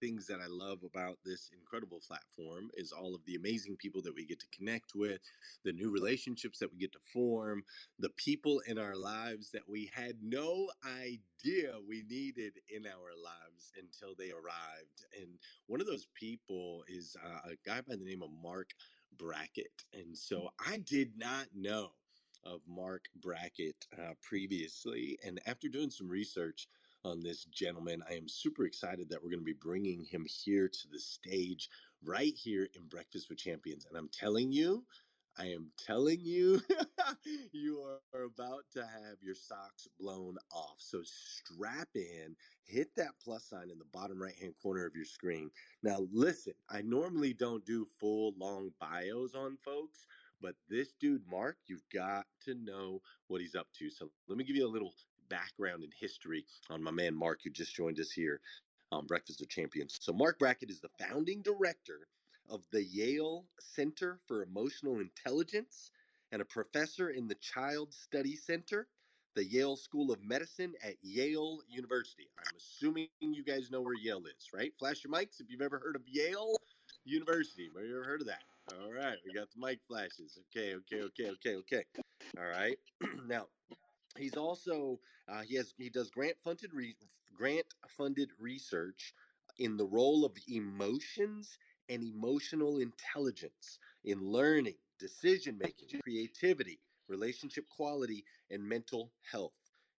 things that I love about this incredible platform is all of the amazing people that we get to connect with, the new relationships that we get to form, the people in our lives that we had no idea we needed in our lives until they arrived. And one of those people is uh, a guy by the name of Marc Brackett. And so I did not know of Marc Brackett uh, previously. And after doing some research, on this gentleman. I am super excited that we're going to be bringing him here to the stage right here in Breakfast with Champions. And I'm telling you, I am telling you, you are about to have your socks blown off. So strap in, hit that plus sign in the bottom right hand corner of your screen. Now, listen, I normally don't do full long bios on folks, but this dude, Mark, you've got to know what he's up to. So let me give you a little background and history on my man Mark, who just joined us here on Breakfast of Champions. So, Marc Brackett is the founding director of the Yale Center for Emotional Intelligence and a professor in the Child Study Center, the Yale School of Medicine at Yale University. I'm assuming you guys know where Yale is, right? Flash your mics if you've ever heard of Yale University. Have you ever heard of that? All right, we got the mic flashes. Okay, okay, okay, okay, okay. All right. now, He's also uh, he has he does grant funded re- grant funded research in the role of emotions and emotional intelligence in learning, decision making, creativity, relationship quality, and mental health.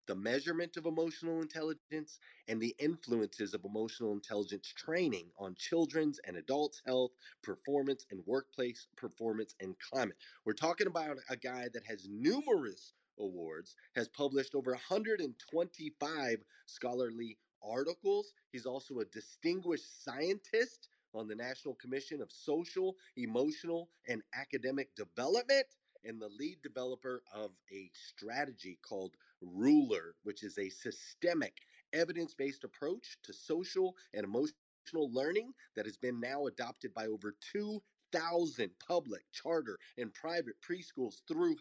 The measurement of emotional intelligence and the influences of emotional intelligence training on children's and adults' health, performance, and workplace performance and climate. We're talking about a guy that has numerous Awards, has published over 125 scholarly articles. He's also a distinguished scientist on the National Commission of Social, Emotional, and Academic Development and the lead developer of a strategy called Ruler, which is a systemic, evidence based approach to social and emotional learning that has been now adopted by over 2,000 public, charter, and private preschools through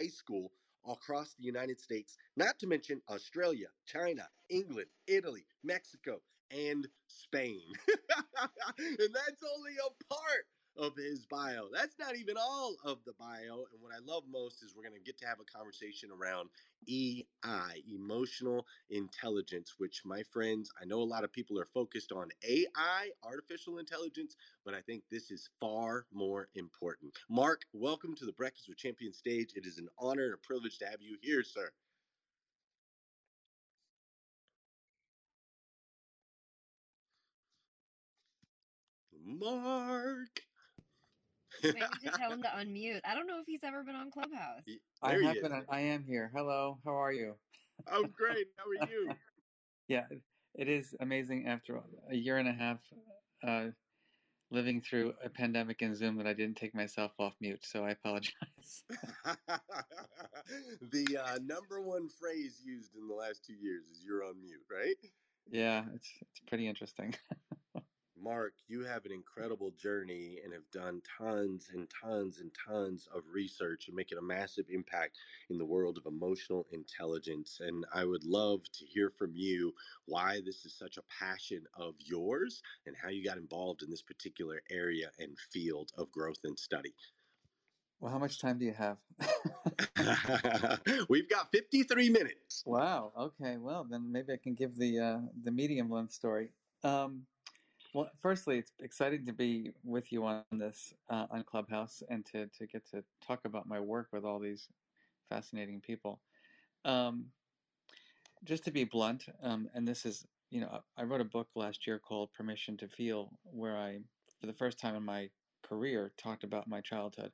high school across the United States, not to mention Australia, China, England, Italy, Mexico, and Spain. and that's only a part of his bio. That's not even all of the bio. And what I love most is we're going to get to have a conversation around EI, emotional intelligence, which, my friends, I know a lot of people are focused on AI, artificial intelligence, but I think this is far more important. Mark, welcome to the Breakfast with Champions stage. It is an honor and a privilege to have you here, sir. Mark. Maybe just tell him to unmute. I don't know if he's ever been on Clubhouse. I have been. I am here. Hello. How are you? I'm great. How are you? yeah, it is amazing. After a year and a half uh, living through a pandemic in Zoom that I didn't take myself off mute, so I apologize. the uh, number one phrase used in the last two years is "you're on mute," right? Yeah, it's it's pretty interesting. Mark, you have an incredible journey and have done tons and tons and tons of research and making a massive impact in the world of emotional intelligence. And I would love to hear from you why this is such a passion of yours and how you got involved in this particular area and field of growth and study. Well, how much time do you have? We've got 53 minutes. Wow. Okay. Well, then maybe I can give the uh, the medium length story. Um, well, firstly, it's exciting to be with you on this uh, on Clubhouse and to to get to talk about my work with all these fascinating people. Um, just to be blunt, um, and this is, you know, I wrote a book last year called Permission to Feel, where I, for the first time in my career, talked about my childhood.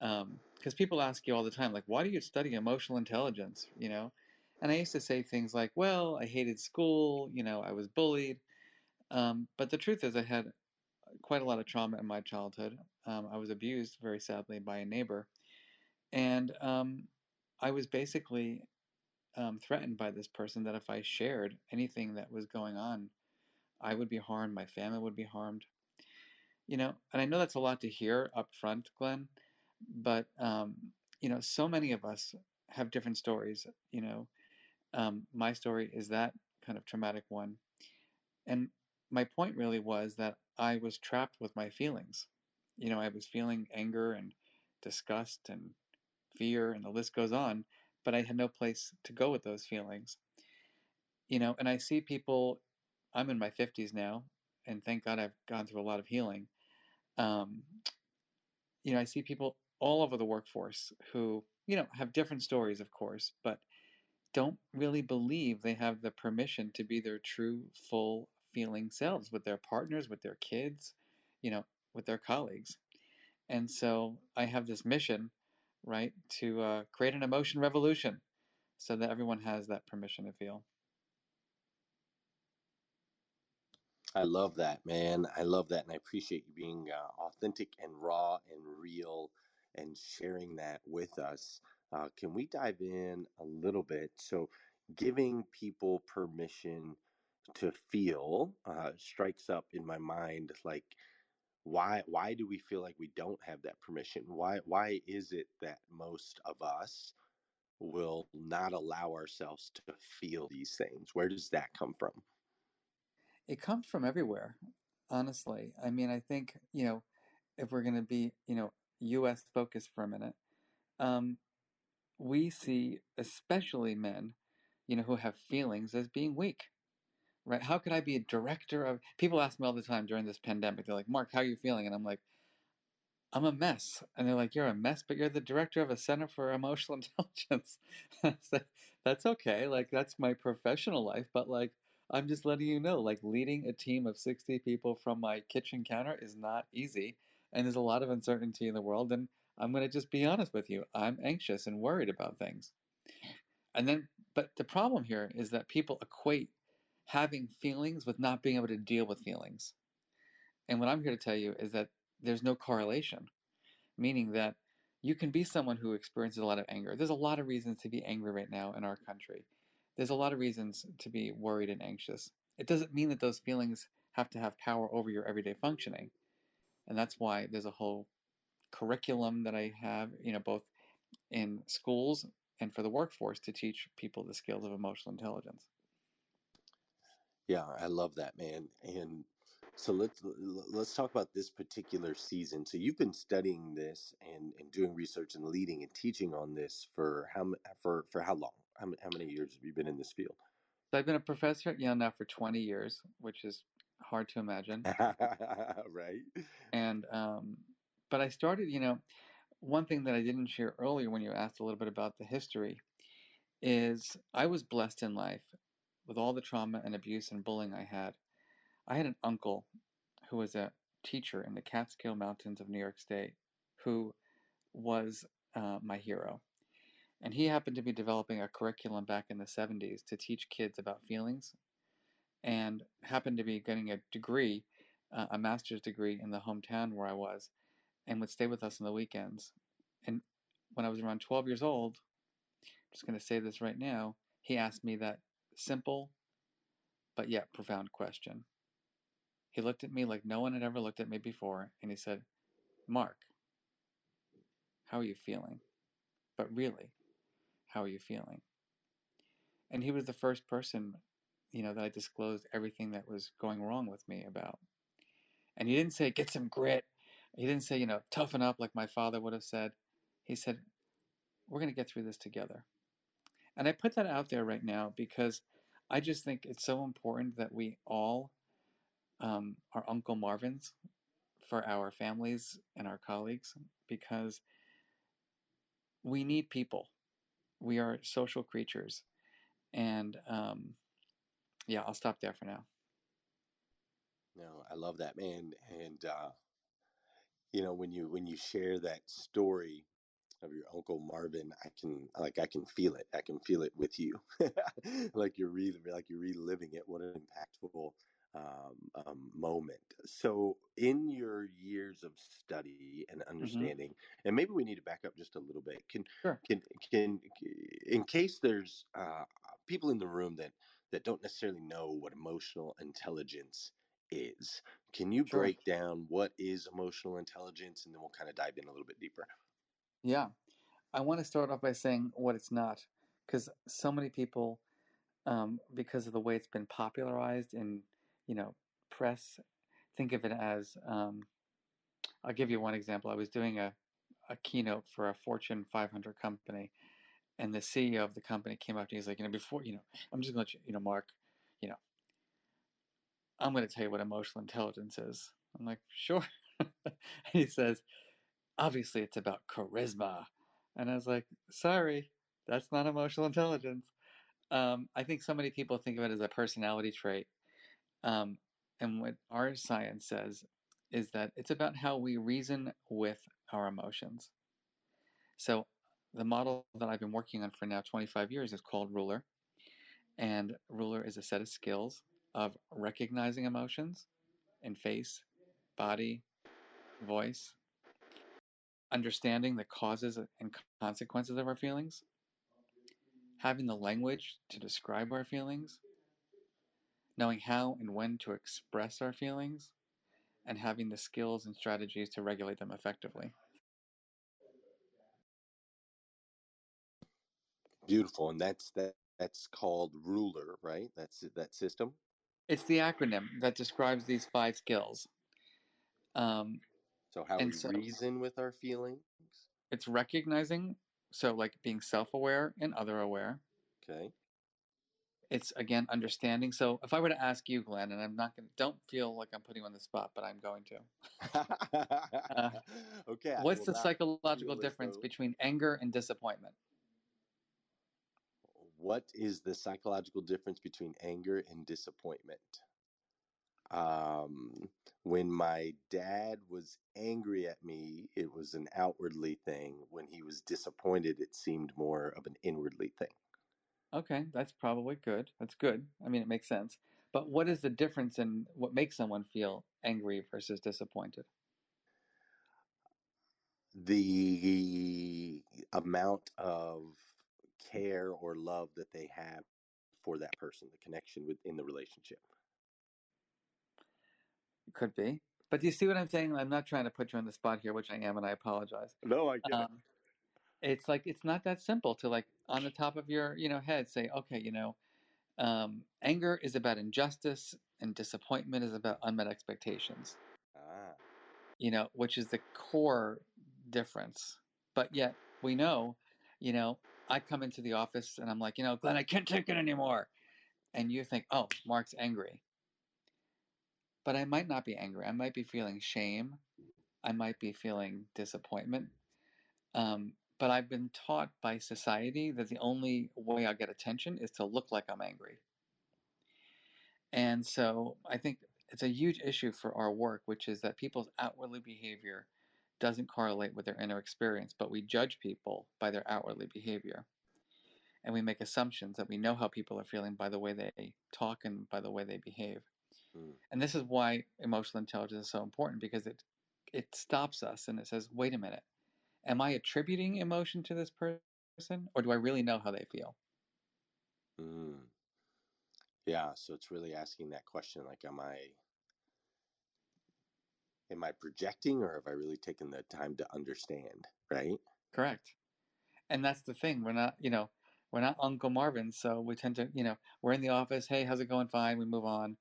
Because um, people ask you all the time, like, why do you study emotional intelligence? You know, and I used to say things like, well, I hated school, you know, I was bullied. Um, but the truth is, I had quite a lot of trauma in my childhood. Um, I was abused very sadly by a neighbor, and um, I was basically um, threatened by this person that if I shared anything that was going on, I would be harmed, my family would be harmed. You know, and I know that's a lot to hear up front, Glenn, but um, you know, so many of us have different stories. You know, um, my story is that kind of traumatic one, and my point really was that I was trapped with my feelings. You know, I was feeling anger and disgust and fear, and the list goes on, but I had no place to go with those feelings. You know, and I see people, I'm in my 50s now, and thank God I've gone through a lot of healing. Um, you know, I see people all over the workforce who, you know, have different stories, of course, but don't really believe they have the permission to be their true, full, feeling selves with their partners, with their kids, you know, with their colleagues. And so I have this mission, right, to uh, create an emotion revolution so that everyone has that permission to feel. I love that, man. I love that. And I appreciate you being uh, authentic and raw and real and sharing that with us. Uh, can we dive in a little bit? So, giving people permission to feel uh, strikes up in my mind like why why do we feel like we don't have that permission? Why why is it that most of us will not allow ourselves to feel these things? Where does that come from? It comes from everywhere honestly. I mean i think you know if we're going to be you know us focused for a minute um, we see especially men you know who have feelings as being weak right? How could I be a director of? People ask me all the time during this pandemic. They're like, "Mark, how are you feeling?" And I'm like, "I'm a mess." And they're like, "You're a mess, but you're the director of a Center for Emotional Intelligence." that's okay. Like that's my professional life, but like I'm just letting you know, like leading a team of 60 people from my kitchen counter is not easy, and there's a lot of uncertainty in the world. And I'm going to just be honest with you. I'm anxious and worried about things. And then, but the problem here is that people equate having feelings with not being able to deal with feelings. And what I'm here to tell you is that there's no correlation, meaning that you can be someone who experiences a lot of anger. There's a lot of reasons to be angry right now in our country. There's a lot of reasons to be worried and anxious. It doesn't mean that those feelings have to have power over your everyday functioning. And that's why there's a whole curriculum that I have, you know, both in schools and for the workforce to teach people the skills of emotional intelligence. Yeah, I love that, man. And so let's let's talk about this particular season. So you've been studying this and, and doing research and leading and teaching on this for how for for how long? How, how many years have you been in this field? So I've been a professor at Yale now for 20 years, which is hard to imagine. right. And um, but I started, you know, one thing that I didn't share earlier when you asked a little bit about the history is I was blessed in life with all the trauma and abuse and bullying I had, I had an uncle who was a teacher in the Catskill Mountains of New York State who was uh, my hero. And he happened to be developing a curriculum back in the 70s to teach kids about feelings and happened to be getting a degree uh, a master's degree in the hometown where I was and would stay with us on the weekends. And when I was around 12 years old, I'm just going to say this right now, he asked me that simple but yet profound question. He looked at me like no one had ever looked at me before, and he said, Mark, how are you feeling? But really, how are you feeling? And he was the first person, you know, that I disclosed everything that was going wrong with me about. And he didn't say, get some grit. He didn't say, you know, toughen up like my father would have said. He said, we're going to get through this together. And I put that out there right now because I just think it's so important that we all um, are Uncle Marvins for our families and our colleagues because we need people. We are social creatures. And um, yeah, I'll stop there for now. No, I love that man. And uh, you know, when you when you share that story of your uncle Marvin, I can like I can feel it. I can feel it with you, like you're re like you're reliving it. What an impactful um, um, moment. So, in your years of study and Mm-hmm. understanding, and maybe we need to back up just a little bit. Can Sure. can can in case there's uh, people in the room that that don't necessarily know what emotional intelligence is. Can you Sure. break down what is emotional intelligence, and then we'll kind of dive in a little bit deeper. Yeah. I want to start off by saying what it's not because so many people, um, because of the way it's been popularized in, you know, press, think of it as, um, I'll give you one example. I was doing a, a keynote for a Fortune 500 company, and the CEO of the company came up to me. And he's like, you know, before, you know, I'm just going to let you, you know, Mark, you know, I'm going to tell you what emotional intelligence is. I'm like, sure. he says, obviously it's about charisma. And I was like, sorry, that's not emotional intelligence. Um, I think so many people think of it as a personality trait. Um, and what our science says is that it's about how we reason with our emotions. So the model that I've been working on for now 25 years is called Ruler. And Ruler is a set of skills of recognizing emotions in face, body, voice, understanding the causes and consequences of our feelings, having the language to describe our feelings, knowing how and when to express our feelings, and having the skills and strategies to regulate them effectively. Beautiful, and that's that. That's called ruler, right? That's that system. It's the acronym that describes these five skills. Um, So how And we so- reason with our feelings. it's recognizing, so like being self aware and other aware. Okay. It's again understanding. So if I were to ask you, Glenn, and I'm not going to, don't feel like I'm putting you on the spot, but I'm going to. okay. Uh, What's the psychological difference though- between anger and disappointment? What is the psychological difference between anger and disappointment? Um, when my dad was angry at me, it was an outwardly thing. When he was disappointed, it seemed more of an inwardly thing. Okay, that's probably good. That's good. I mean, it makes sense. But what is the difference in what makes someone feel angry versus disappointed? The amount of care or love that they have for that person, the connection within the relationship. It could be. But do you see what I'm saying? I'm not trying to put you on the spot here, which I am, and I apologize. No, I get Um, it's like it's not that simple to like on the top of your you know head say, okay, you know, um, anger is about injustice and disappointment is about unmet expectations. Ah, you know, which is the core difference. But yet we know, you know, I come into the office and I'm like, you know, Glenn, I can't take it anymore. And you think, oh, Mark's angry. But I might not be angry. I might be feeling shame. I might be feeling disappointment. Um, but I've been taught by society that the only way I get attention is to look like I'm angry. And so I think it's a huge issue for our work, which is that people's outwardly behavior doesn't correlate with their inner experience, but we judge people by their outwardly behavior. And we make assumptions that we know how people are feeling by the way they talk and by the way they behave. Mm. And this is why emotional intelligence is so important because it it stops us and it says, wait a minute, am I attributing emotion to this person or do I really know how they feel? Mm. Yeah, so it's really asking that question like am I am I projecting or have I really taken the time to understand, right? Correct. And that's the thing. We're not, you know, we're not Uncle Marvin, so we tend to, you know, we're in the office, hey, how's it going? Fine, we move on.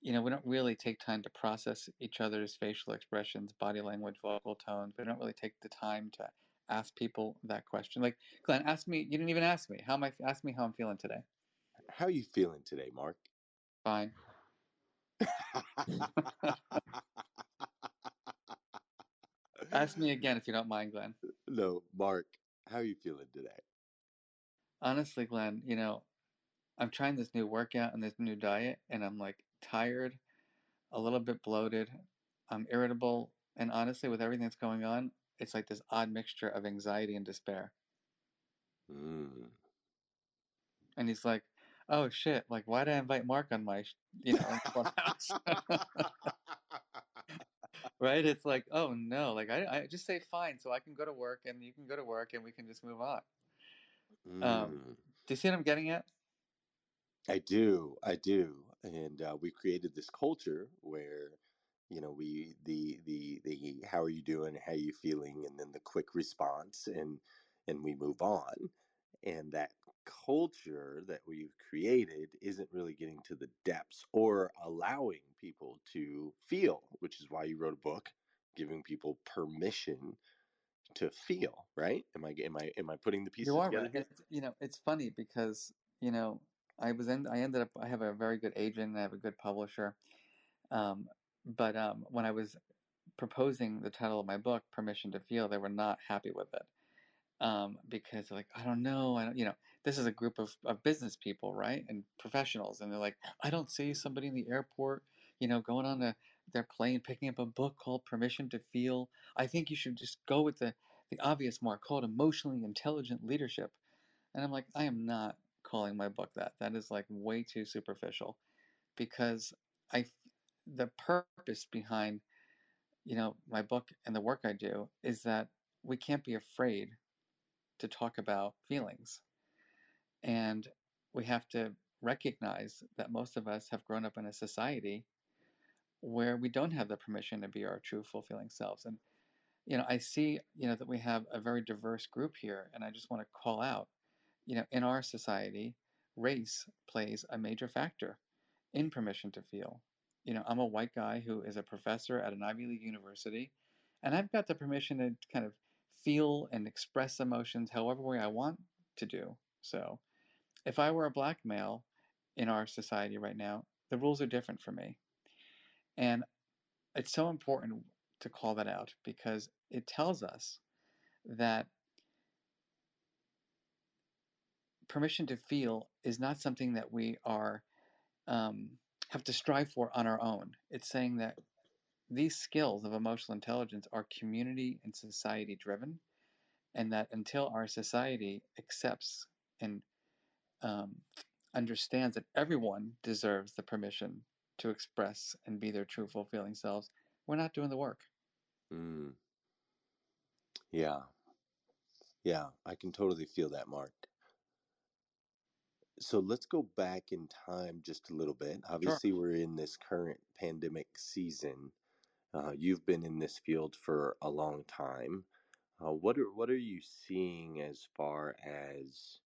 You know, we don't really take time to process each other's facial expressions, body language, vocal tones. We don't really take the time to ask people that question. Like, Glenn, ask me, you didn't even ask me. How am I, ask me how I'm feeling today. How are you feeling today, Mark? Fine. Ask me again if you don't mind, Glenn. no, Mark, how are you feeling today? Honestly, Glenn, you know, I'm trying this new workout and this new diet, and I'm like tired, a little bit bloated, I'm irritable, and honestly, with everything that's going on, it's like this odd mixture of anxiety and despair. Mm. And he's like, "Oh shit! Like, why did I invite Mark on my, you know, clubhouse?" right? It's like, oh no, like I, I just say fine, so I can go to work and you can go to work and we can just move on. Mm. Um, do you see what I'm getting at? I do, I do, and uh, we created this culture where, you know, we the the the how are you doing, how are you feeling, and then the quick response, and and we move on, and that culture that we've created isn't really getting to the depths or allowing people to feel, which is why you wrote a book, giving people permission to feel. Right? Am I am I am I putting the pieces You are together right. you know, it's funny because you know I was in. I ended up. I have a very good agent. I have a good publisher. Um, but um, when I was proposing the title of my book, "Permission to Feel," they were not happy with it um, because like, I don't know, I don't, you know, this is a group of, of business people, right, and professionals, and they're like, I don't see somebody in the airport, you know, going on a, their plane picking up a book called Permission to Feel. I think you should just go with the the obvious mark called emotionally intelligent leadership. And I'm like, I am not calling my book that. That is like way too superficial, because I, the purpose behind, you know, my book and the work I do is that we can't be afraid to talk about feelings. And we have to recognize that most of us have grown up in a society where we don't have the permission to be our true, fulfilling selves. And, you know, I see, you know, that we have a very diverse group here. And I just want to call out, you know, in our society, race plays a major factor in permission to feel. You know, I'm a white guy who is a professor at an Ivy League university, and I've got the permission to kind of feel and express emotions however way I want to do. So, if I were a black male in our society right now, the rules are different for me. And it's so important to call that out because it tells us that permission to feel is not something that we are um, have to strive for on our own. It's saying that these skills of emotional intelligence are community and society driven, and that until our society accepts and um, understands that everyone deserves the permission to express and be their true, fulfilling selves, we're not doing the work. Mm. Yeah, yeah, I can totally feel that, Mark. So let's go back in time just a little bit. Sure. Obviously, we're in this current pandemic season. Uh, you've been in this field for a long time. Uh, what are what are you seeing as far as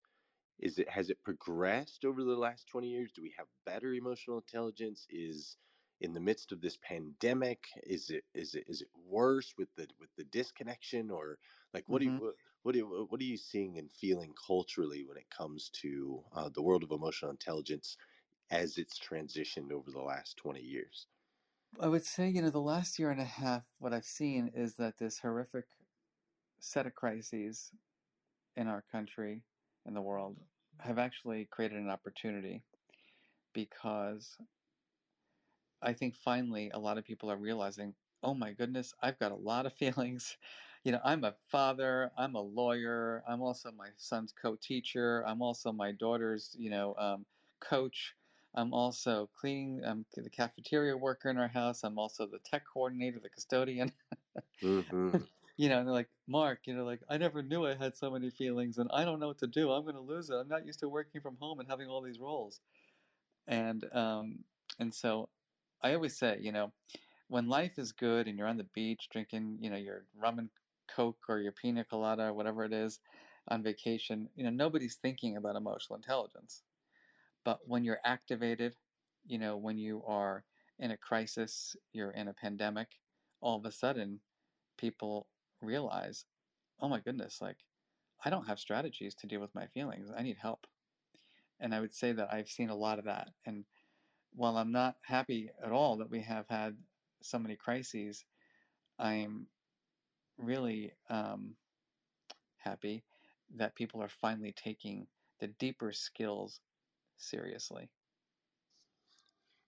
is it has it progressed over the last 20 years? Do we have better emotional intelligence? Is in the midst of this pandemic, is it is it is it worse with the with the disconnection or like what do you what what, you, what are you seeing and feeling culturally when it comes to uh, the world of emotional intelligence as it's transitioned over the last 20 years? I would say, you know, the last year and a half, what I've seen is that this horrific set of crises in our country and the world have actually created an opportunity because I think finally a lot of people are realizing, oh my goodness, I've got a lot of feelings. You know, I'm a father, I'm a lawyer, I'm also my son's co teacher, I'm also my daughter's, you know, um, coach. I'm also cleaning. I'm the cafeteria worker in our house. I'm also the tech coordinator, the custodian. hmm you know, and they're like, Mark, you know, like I never knew I had so many feelings, and I don't know what to do. I'm going to lose it. I'm not used to working from home and having all these roles. And um, and so I always say, you know, when life is good and you're on the beach drinking, you know, your rum and coke or your pina colada whatever it is on vacation, you know, nobody's thinking about emotional intelligence. But when you're activated, you know, when you are in a crisis, you're in a pandemic, all of a sudden people realize, oh my goodness, like I don't have strategies to deal with my feelings. I need help. And I would say that I've seen a lot of that. And while I'm not happy at all that we have had so many crises, I'm really um, happy that people are finally taking the deeper skills seriously.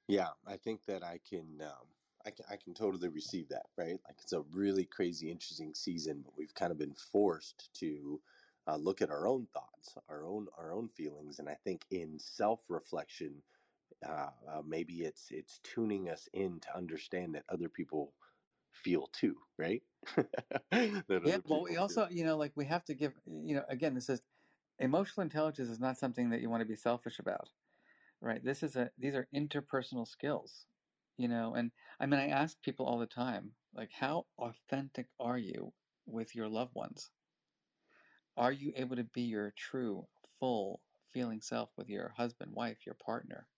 Yeah, I think that I can, um, I can, I can totally receive that, right? Like it's a really crazy, interesting season, but we've kind of been forced to uh, look at our own thoughts, our own, our own feelings, and I think in self-reflection, uh, uh, maybe it's it's tuning us in to understand that other people feel too, right? Yeah, well, we feel. also, you know, like we have to give, you know, again, this is emotional intelligence is not something that you want to be selfish about, right? This is a, these are interpersonal skills, you know, and I mean, I ask people all the time, like, how authentic are you with your loved ones? Are you able to be your true, full feeling self with your husband, wife, your partner?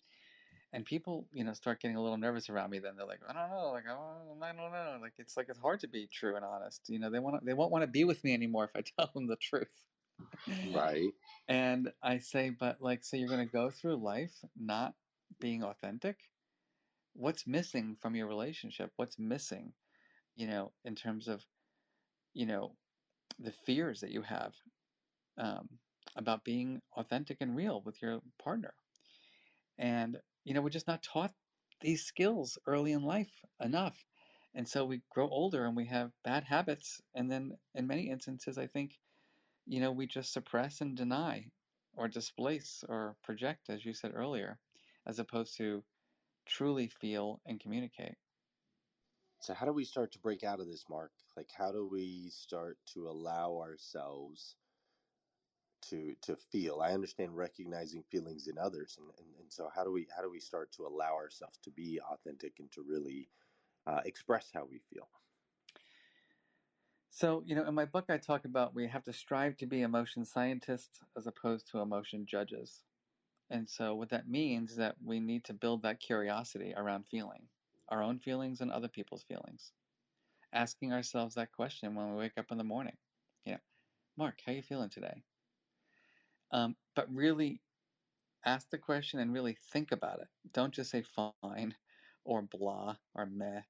And people, you know, start getting a little nervous around me. Then they're like, I don't know, like, oh, I don't know, like it's like it's hard to be true and honest. You know, they want they won't want to be with me anymore if I tell them the truth. Right. And I say, but like, so you're going to go through life not being authentic? What's missing from your relationship? What's missing, you know, in terms of, you know, the fears that you have um, about being authentic and real with your partner? And, you know, we're just not taught these skills early in life enough. And so we grow older and we have bad habits. And then in many instances, I think, you know, we just suppress and deny or displace or project, as you said earlier, as opposed to truly feel and communicate. So how do we start to break out of this, Mark? Like, how do we start to allow ourselves to to feel? I understand recognizing feelings in others, and, and, and so how do we how do we start to allow ourselves to be authentic and to really uh, express how we feel? So, you know, in my book, I talk about we have to strive to be emotion scientists as opposed to emotion judges. And so, what that means is that we need to build that curiosity around feeling, our own feelings and other people's feelings. Asking ourselves that question when we wake up in the morning. You know, Mark, how you feeling today? Um, but really ask the question and really think about it. Don't just say fine or blah or meh.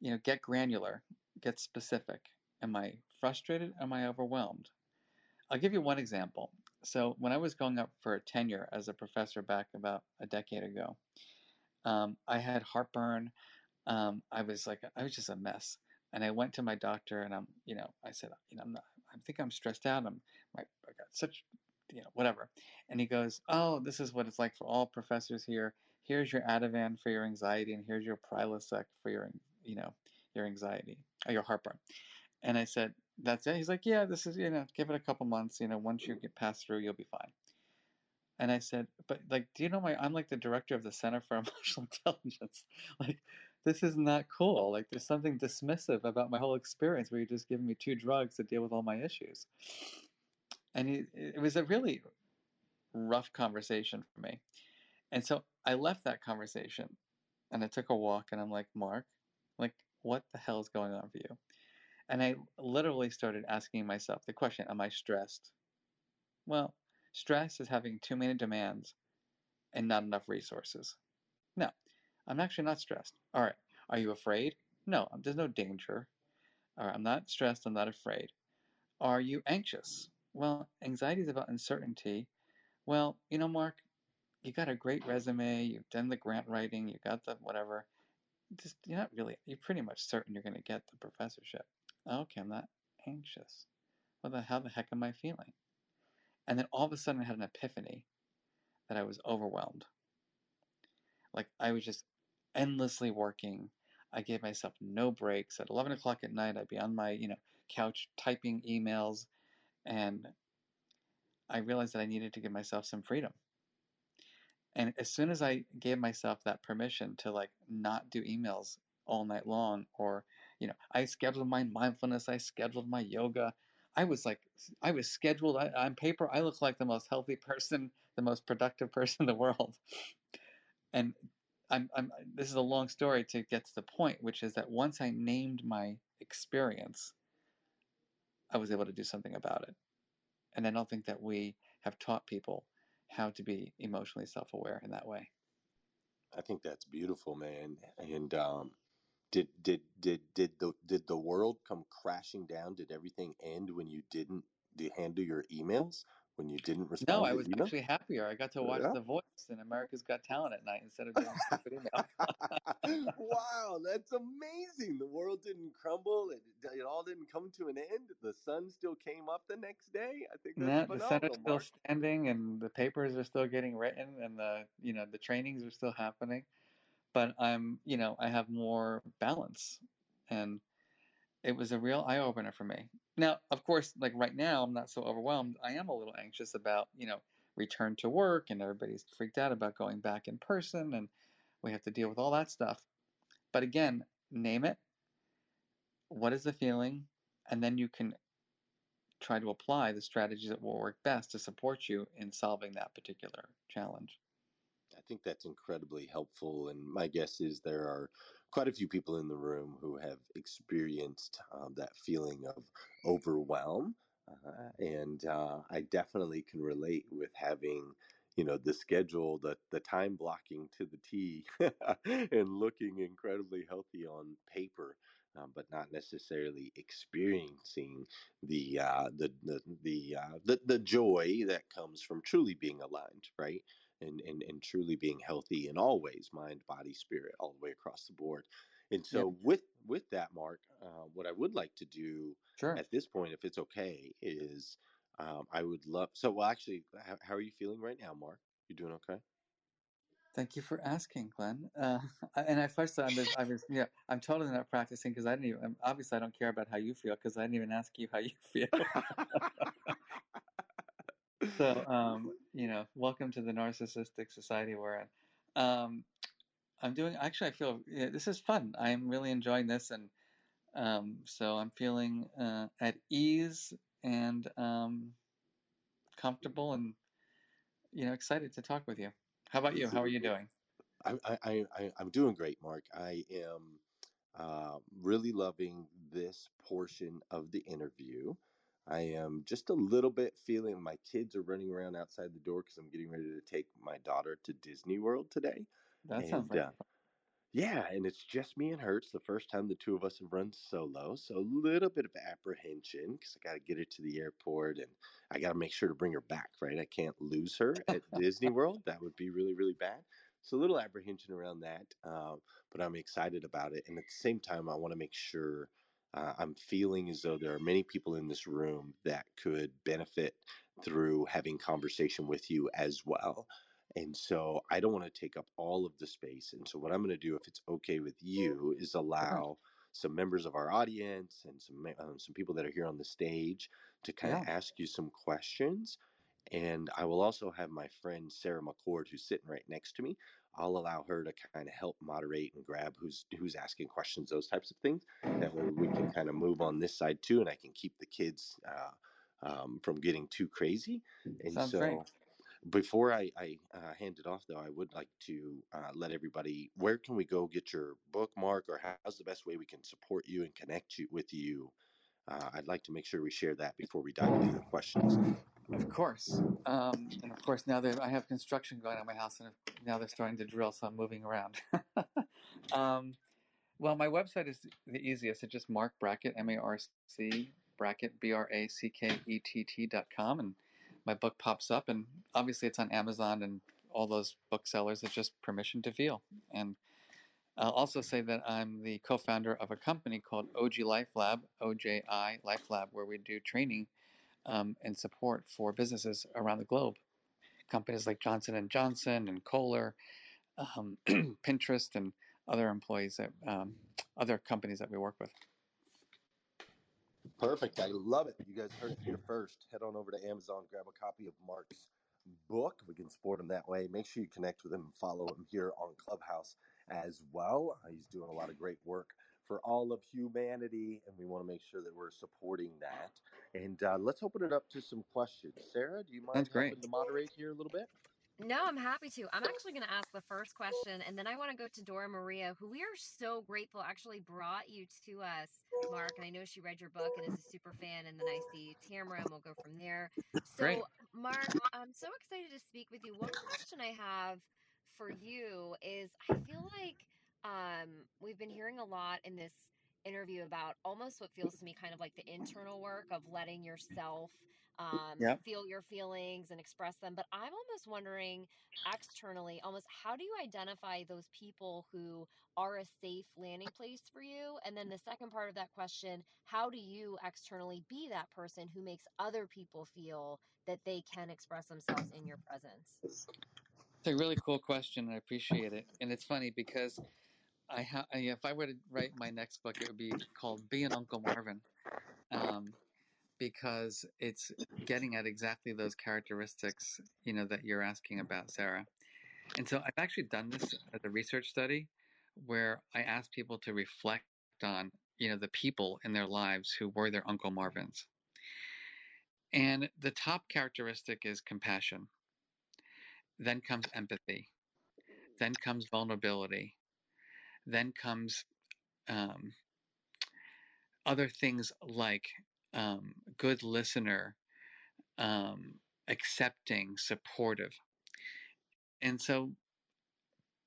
You know, get granular, get specific. Am I frustrated? Am I overwhelmed? I'll give you one example. So, when I was going up for tenure as a professor back about a decade ago, um, I had heartburn. Um, I was like, I was just a mess. And I went to my doctor and I'm, you know, I said, you know, I'm not, I think I'm stressed out. I'm, I, I got such, you know, whatever. And he goes, oh, this is what it's like for all professors here. Here's your Ativan for your anxiety, and here's your Prilosec for your, you know, your anxiety, or your heartburn. And I said, that's it. He's like, yeah, this is, you know, give it a couple months. You know, once you get passed through, you'll be fine. And I said, but like, do you know my, I'm like the director of the Center for Emotional Intelligence. Like, this is not cool. Like, there's something dismissive about my whole experience where you're just giving me two drugs to deal with all my issues. And he, it was a really rough conversation for me. And so I left that conversation and I took a walk and I'm like, Mark, like, what the hell is going on for you? And I literally started asking myself the question Am I stressed? Well, stress is having too many demands and not enough resources. No, I'm actually not stressed. All right, are you afraid? No, um, there's no danger. All right, I'm not stressed, I'm not afraid. Are you anxious? Well, anxiety is about uncertainty. Well, you know, Mark, you got a great resume, you've done the grant writing, you got the whatever. Just you're not really you're pretty much certain you're gonna get the professorship. Okay, I'm not anxious. What the how the heck am I feeling? And then all of a sudden I had an epiphany that I was overwhelmed. Like I was just endlessly working. I gave myself no breaks. At 11 o'clock at night, I'd be on my, you know, couch typing emails. And I realized that I needed to give myself some freedom. And as soon as I gave myself that permission to like not do emails all night long, or, you know, I scheduled my mindfulness, I scheduled my yoga. I was like, I was scheduled I, on paper. I look like the most healthy person, the most productive person in the world. And I'm, I'm, this is a long story to get to the point, which is that once I named my experience, I was able to do something about it. And I don't think that we have taught people how to be emotionally self-aware in that way. I think that's beautiful, man. And um, did did did did the did the world come crashing down? Did everything end when you didn't handle your emails? When you didn't respond? No, I was actually happier. I got to watch Yeah. The Voice and America's Got Talent at night instead of doing stupid email. wow, that's amazing. The world didn't crumble. It, it all didn't come to an end. The sun still came up the next day. I think that's Yeah, the phenomenal, center's still standing, and the papers are still getting written, and the you know the trainings are still happening. But I'm you know I have more balance, and it was a real eye opener for me. Now, of course, like right now, I'm not so overwhelmed. I am a little anxious about you know return to work, and everybody's freaked out about going back in person, and we have to deal with all that stuff. But again, name it. What is the feeling? And then you can try to apply the strategies that will work best to support you in solving that particular challenge. I think that's incredibly helpful. And my guess is there are quite a few people in the room who have experienced um, that feeling of overwhelm. Uh, and uh, I definitely can relate with having, you know, the schedule, the, the time blocking to the T, and looking incredibly healthy on paper. Um, but not necessarily experiencing the uh, the the the, uh, the the joy that comes from truly being aligned, right? And, and, and truly being healthy in all ways mind body spirit all the way across the board and so Yep. with with that mark uh, what i would like to do Sure. at this point if it's okay is um, i would love so well actually how, how are you feeling right now mark you doing okay Thank you for asking, Glenn. Uh, and first, I was, I was, yeah, I'm totally not practicing because I didn't even. Obviously, I don't care about how you feel because I didn't even ask you how you feel. so, um, you know, welcome to the narcissistic society we're in. Um, I'm doing. Actually, I feel yeah, this is fun. I'm really enjoying this, and um, so I'm feeling uh, at ease and um, comfortable, and you know, excited to talk with you. How about you? How are you doing? I, I, I, I'm doing great, Mark. I am uh, really loving this portion of the interview. I am just a little bit feeling my kids are running around outside the door because I'm getting ready to take my daughter to Disney World today. That sounds And, like uh, Yeah, and it's just me and her. It's the first time the two of us have run solo, so a little bit of apprehension because I got to get her to the airport and I got to make sure to bring her back, right? I can't lose her at Disney World. That would be really, really bad. So a little apprehension around that, um, but I'm excited about it. And at the same time, I want to make sure uh, I'm feeling as though there are many people in this room that could benefit through having conversation with you as well. And so I don't want to take up all of the space. And so what I'm going to do, if it's okay with you, is allow some members of our audience and some um, some people that are here on the stage to kind of Yeah. ask you some questions. And I will also have my friend Sarah McCord, who's sitting right next to me. I'll allow her to kind of help moderate and grab who's who's asking questions, those types of things. That way we can kind of move on this side too, and I can keep the kids uh, um, from getting too crazy. And Sounds so, great. before I, I uh, hand it off, though, I would like to uh, let everybody. Where can we go get your bookmark, or how's the best way we can support you and connect you with you? Uh, I'd like to make sure we share that before we dive into the questions. Of course. Um, and of course, now that I have construction going on my house, and now they're starting to drill, so I'm moving around. um, well, my website is the easiest. It's just Marc Brackett, M A R C Brackett, B R A C K E T T dot com, and my book pops up. And obviously, it's on Amazon and all those booksellers. It's just Permission to Feel. And I'll also say that I'm the co founder of a company called Oji Life Lab, OJI Life Lab, where we do training um, and support for businesses around the globe. Companies like Johnson and Johnson and Kohler, um, Pinterest and other employees that um, other companies that we work with. Perfect. I love it. You guys heard it here first. Head on over to Amazon, grab a copy of Mark's book. We can support him that way. Make sure you connect with him and follow him here on Clubhouse as well. He's doing a lot of great work for all of humanity, and we want to make sure that we're supporting that. And uh, let's open it up to some questions. Sarah, do you mind That's great. helping to moderate here a little bit? No, I'm happy to. I'm actually going to ask the first question, and then I want to go to Dora Maria, who we are so grateful actually brought you to us, Mark. And I know she read your book and is a super fan. And then I see Tamara, and we'll go from there. So, Great. Mark, I'm so excited to speak with you. One question I have for you is I feel like um, we've been hearing a lot in this interview about almost what feels to me kind of like the internal work of letting yourself um, Yep. feel your feelings and express them. But I'm almost wondering externally, almost how do you identify those people who are a safe landing place for you? And then the second part of that question, how do you externally be that person who makes other people feel that they can express themselves in your presence? It's a really cool question. I appreciate it, and it's funny because I if I were to write my next book, it would be called "Be an Uncle Marvin," um, because it's getting at exactly those characteristics, you know, that you're asking about, Sarah. And so I've actually done this as a research study, where I asked people to reflect on, you know, the people in their lives who were their Uncle Marvins. And the top characteristic is compassion. Then comes empathy. Then comes vulnerability. Then comes um, other things like um, good listener, um, accepting, supportive. And so,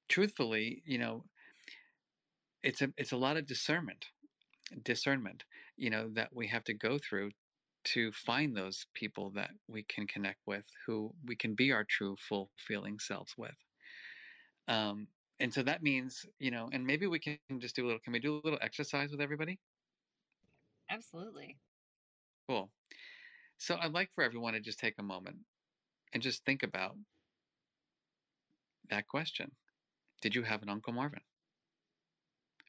truthfully, you know, it's a it's a lot of discernment, discernment, you know, that we have to go through to find those people that we can connect with, who we can be our true, full feeling selves with. Um, and so that means, you know, and maybe we can just do a little. Can we do a little exercise with everybody? Absolutely. Cool. So I'd like for everyone to just take a moment and just think about that question. Did you have an Uncle Marvin?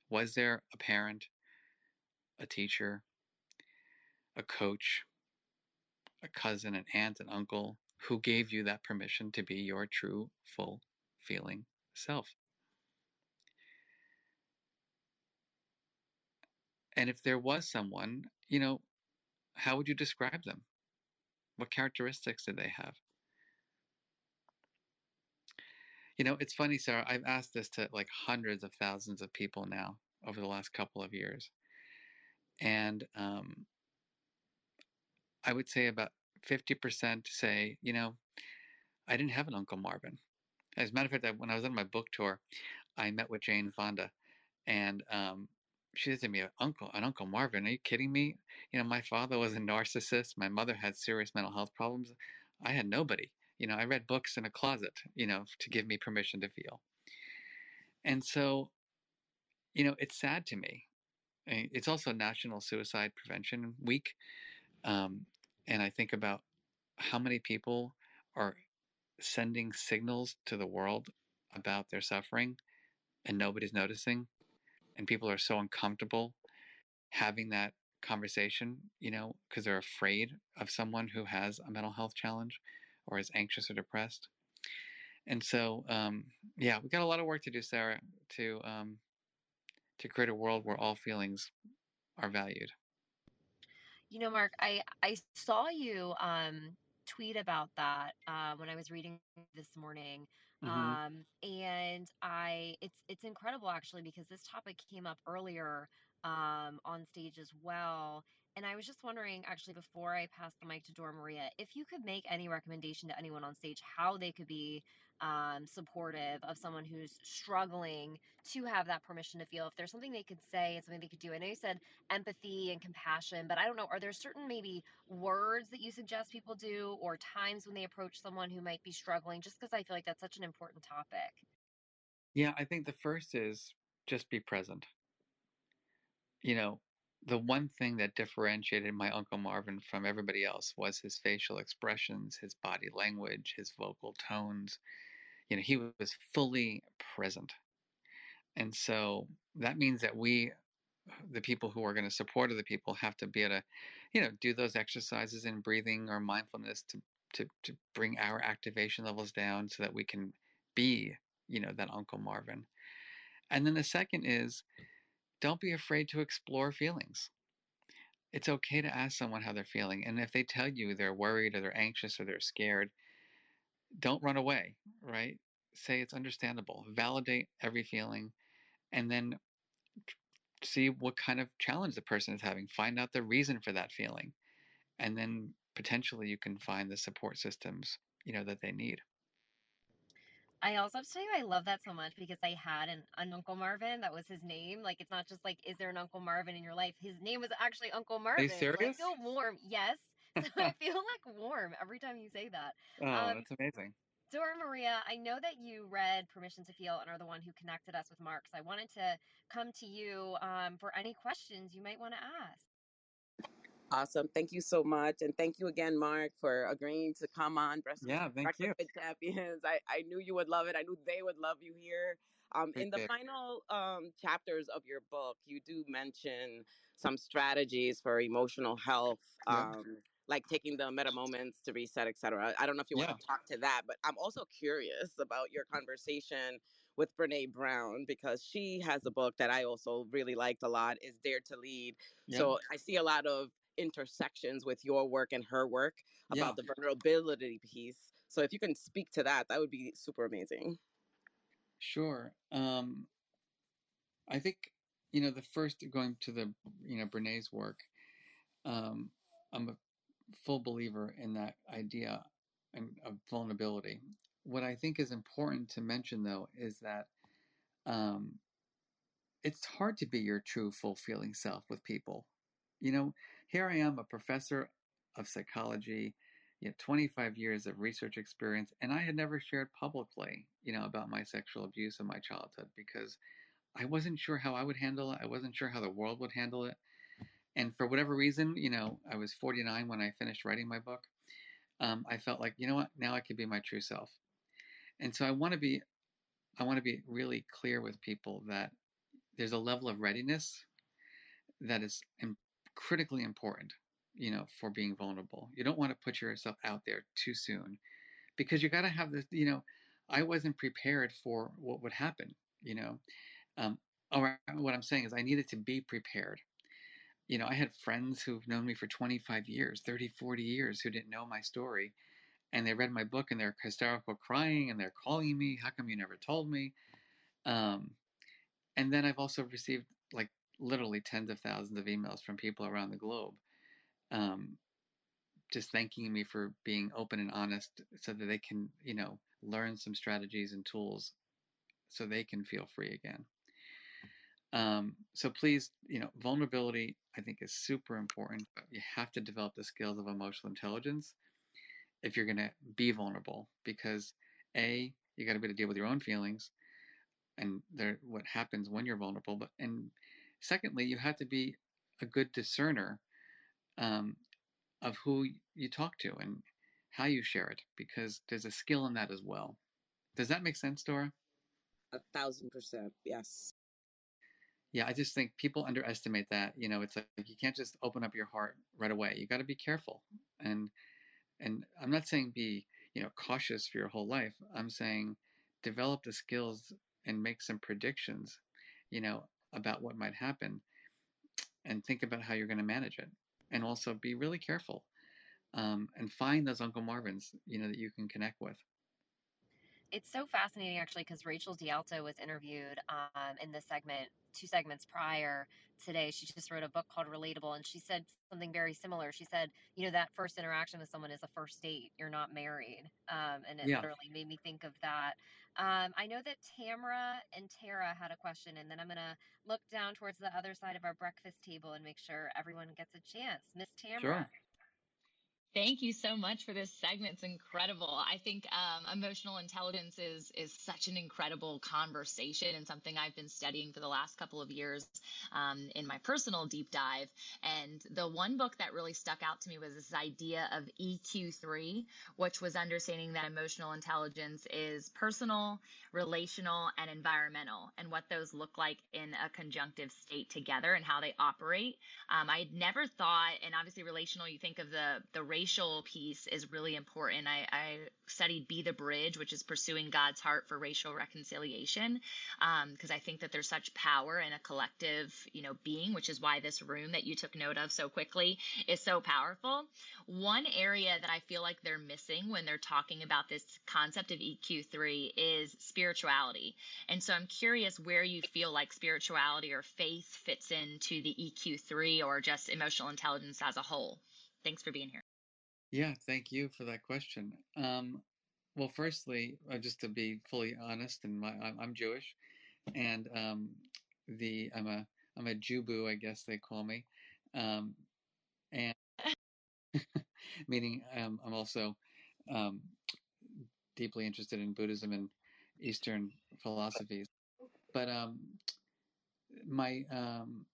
Was there a parent, a teacher, a coach, a cousin, an aunt, an uncle who gave you that permission to be your true, full feeling self? And if there was someone, you know, how would you describe them? What characteristics did they have? You know, it's funny, Sarah. I've asked this to like hundreds of thousands of people now over the last couple of years. And um, I would say about 50% say, you know, I didn't have an Uncle Marvin. As a matter of fact, when I was on my book tour, I met with Jane Fonda, and um, she said to me, "Uncle, an Uncle Marvin? Are you kidding me? You know, my father was a narcissist. My mother had serious mental health problems. I had nobody. You know, I read books in a closet. You know, to give me permission to feel. And so, you know, it's sad to me. It's also National Suicide Prevention Week, um, and I think about how many people are sending signals to the world about their suffering and nobody's noticing and people are so uncomfortable having that conversation you know because they're afraid of someone who has a mental health challenge or is anxious or depressed and so um, yeah we got a lot of work to do sarah to um, to create a world where all feelings are valued You know, Mark, I I saw you um tweet about that uh, when I was reading this morning. Mhm. Um, and I it's it's incredible actually because this topic came up earlier um on stage as well. And I was just wondering actually before I pass the mic to Dora Maria, if you could make any recommendation to anyone on stage how they could be um supportive of someone who's struggling to have that permission to feel if there's something they could say and something they could do. I know you said empathy and compassion but i don't know are there certain maybe words that you suggest people do or times when they approach someone who might be struggling just because i feel like that's such an important topic yeah i think the first is just be present you know the one thing that differentiated my uncle marvin from everybody else was his facial expressions his body language his vocal tones you know, he was fully present. And so that means that we, the people who are going to support other people, have to be able to, you know, do those exercises in breathing or mindfulness to to to bring our activation levels down so that we can be, you know, that Uncle Marvin. And then the second is don't be afraid to explore feelings. It's okay to ask someone how they're feeling. And if they tell you they're worried or they're anxious or they're scared, don't run away, right? Say it's understandable. Validate every feeling and then see what kind of challenge the person is having. Find out the reason for that feeling. And then potentially you can find the support systems, you know, that they need. I also have to tell you, I love that so much because I had an, an Uncle Marvin. That was his name. Like, it's not just like, is there an Uncle Marvin in your life? His name was actually Uncle Marvin. Are you serious? So I feel warm. Yes. So I feel like warm every time you say that. Oh, Um, that's amazing. Dora Maria, I know that you read Permission to Feel and are the one who connected us with Mark. So I wanted to come to you um, for any questions you might want to ask. Awesome. Thank you so much. And thank you again, Mark, for agreeing to come on Breakfast, Yeah, thank Breakfast you. with Champions. I, I knew you would love it. I knew they would love you here. Um, in the Appreciate it. final um, chapters of your book, you do mention some strategies for emotional health, Yeah. um, like taking the meta moments to reset, etc. I don't know if you Yeah. want to talk to that, but I'm also curious about your conversation with Brene Brown because she has a book that I also really liked a lot is Dare to Lead. Yeah. So I see a lot of intersections with your work and her work Yeah. about the vulnerability piece. So if you can speak to that, that would be super amazing. Sure. Um, I think you know the first going to the you know Brene's work. Um, I'm a full believer in that idea and of vulnerability. What I think is important to mention though is that um, it's hard to be your true, full feeling self with people. You know, here I am, a professor of psychology, you know, 25 years of research experience, and I had never shared publicly, you know, about my sexual abuse in my childhood because I wasn't sure how I would handle it. I wasn't sure how the world would handle it. And for whatever reason, you know, I was 49 when I finished writing my book. Um, I felt like, you know what, now I could be my true self. And so I want to be, I want to be really clear with people that there's a level of readiness that is critically important, you know, for being vulnerable. You don't want to put yourself out there too soon because you got to have this, you know, I wasn't prepared for what would happen, you know. Um, or what I'm saying is I needed to be prepared. You know, I had friends who've known me for 25 years, 30, 40 years who didn't know my story. And they read my book and they're hysterical crying and they're calling me, How come you never told me? Um, and then I've also received like literally tens of thousands of emails from people around the globe um, just thanking me for being open and honest so that they can, you know, learn some strategies and tools so they can feel free again. Um, so please, you know, vulnerability I think is super important, but you have to develop the skills of emotional intelligence if you're going to be vulnerable because a you got to be able to deal with your own feelings and what happens when you're vulnerable but and secondly you have to be a good discerner um, of who you talk to and how you share it because there's a skill in that as well does that make sense dora A thousand percent. Yes. yeah i just think people underestimate that you know it's like you can't just open up your heart right away you got to be careful and and i'm not saying be you know cautious for your whole life i'm saying develop the skills and make some predictions you know about what might happen and think about how you're going to manage it. And also be really careful um, and find those uncle marvins you know that you can connect with It's so fascinating, actually, because Rachel DeAlto was interviewed um, in this segment, two segments prior today. She just wrote a book called Relatable, and she said something very similar. She said, you know, that first interaction with someone is a first date. You're not married. Um, and it Yeah. literally made me think of that. Um, I know that Tamara and Tara had a question, and then I'm going to look down towards the other side of our breakfast table and make sure everyone gets a chance. Miss Tamara. Sure. Thank you so much for this segment. It's incredible. I think um, emotional intelligence is is such an incredible conversation and something I've been studying for the last couple of years um, in my personal deep dive. And the one book that really stuck out to me was this idea of EQ3, which was understanding that emotional intelligence is personal, relational, and environmental, and what those look like in a conjunctive state together and how they operate. Um, I had never thought, and obviously relational, you think of the the racial piece is really important. I, I studied Be the Bridge, which is pursuing God's heart for racial reconciliation, because um, I think that there's such power in a collective, you know, being, which is why this room that you took note of so quickly is so powerful. One area that I feel like they're missing when they're talking about this concept of EQ3 is spirituality. And so I'm curious where you feel like spirituality or faith fits into the EQ3 or just emotional intelligence as a whole. Thanks for being here. Yeah, thank you for that question. Um, well, firstly, uh, just to be fully honest, and my I'm, I'm Jewish, and um, the I'm a I'm a Jewboo, I guess they call me, um, and meaning um, I'm also um, deeply interested in Buddhism and Eastern philosophies. But um, my um,